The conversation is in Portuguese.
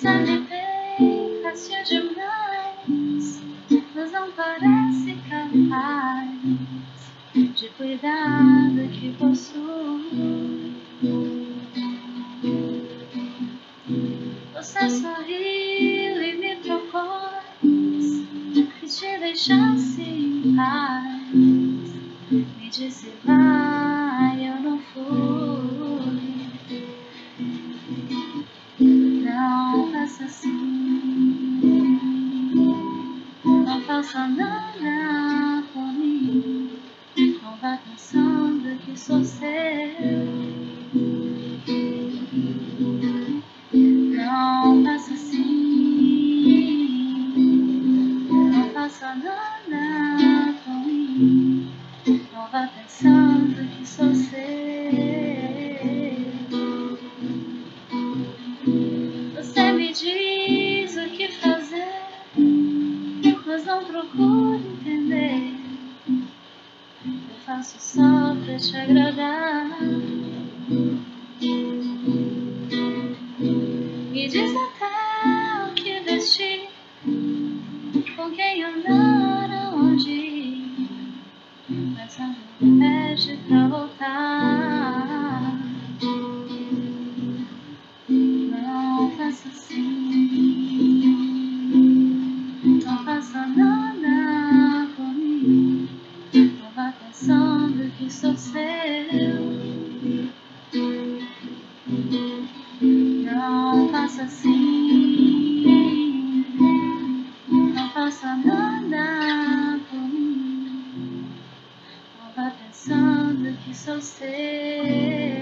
Me tem fácil demais, mas não parece capaz de cuidar do que possui. Você sorriu e me propôs que te deixasse em paz. Me disse vai, Não faça nada por mim. Não vá pensando que sou seu. Não faça assim. Não faça nada por mim. Não vá pensando que sou seu. Mas não procure entender. Eu faço só pra te agradar. Me diz até o que vestir, com quem andar, aonde ir. Mas não me pede pra voltar. Não faça assim. Não faça nada por mim. Vá pensando que sou seu. Não faça assim. Não faça nada por mim. Vá pensando que sou seu.